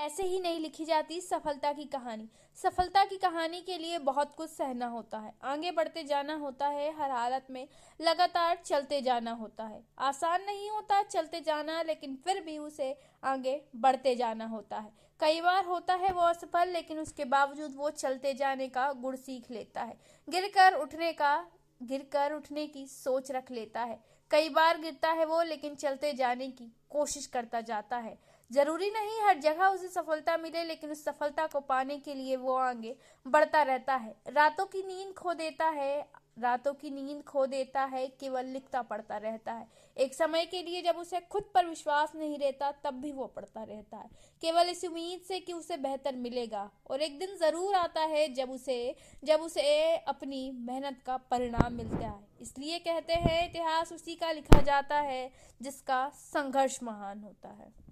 ऐसे ही नहीं लिखी जाती सफलता की कहानी। सफलता की कहानी के लिए बहुत कुछ सहना होता है। आगे बढ़ते जाना होता है, हर हालत में लगातार चलते जाना होता है। आसान नहीं होता चलते जाना, लेकिन फिर भी उसे आगे बढ़ते जाना होता है। कई बार होता है वो असफल, लेकिन उसके बावजूद वो चलते जाने का गुड़ सीख लेता है। गिरकर उठने का गिरकर उठने की सोच रख लेता है। कई बार गिरता है वो, लेकिन चलते जाने की कोशिश करता जाता है। ज़रूरी नहीं हर जगह उसे सफलता मिले, लेकिन उस सफलता को पाने के लिए वो आगे बढ़ता रहता है। रातों की नींद खो देता है रातों की नींद खो देता है, केवल लिखता पढ़ता रहता है। एक समय के लिए जब उसे खुद पर विश्वास नहीं रहता, तब भी वो पढ़ता रहता है। केवल इस उम्मीद से कि उसे बेहतर मिलेगा। और एक दिन ज़रूर आता है जब उसे जब उसे अपनी मेहनत का परिणाम मिलता है। इसलिए कहते हैं, इतिहास उसी का लिखा जाता है, जिसका संघर्ष महान होता है।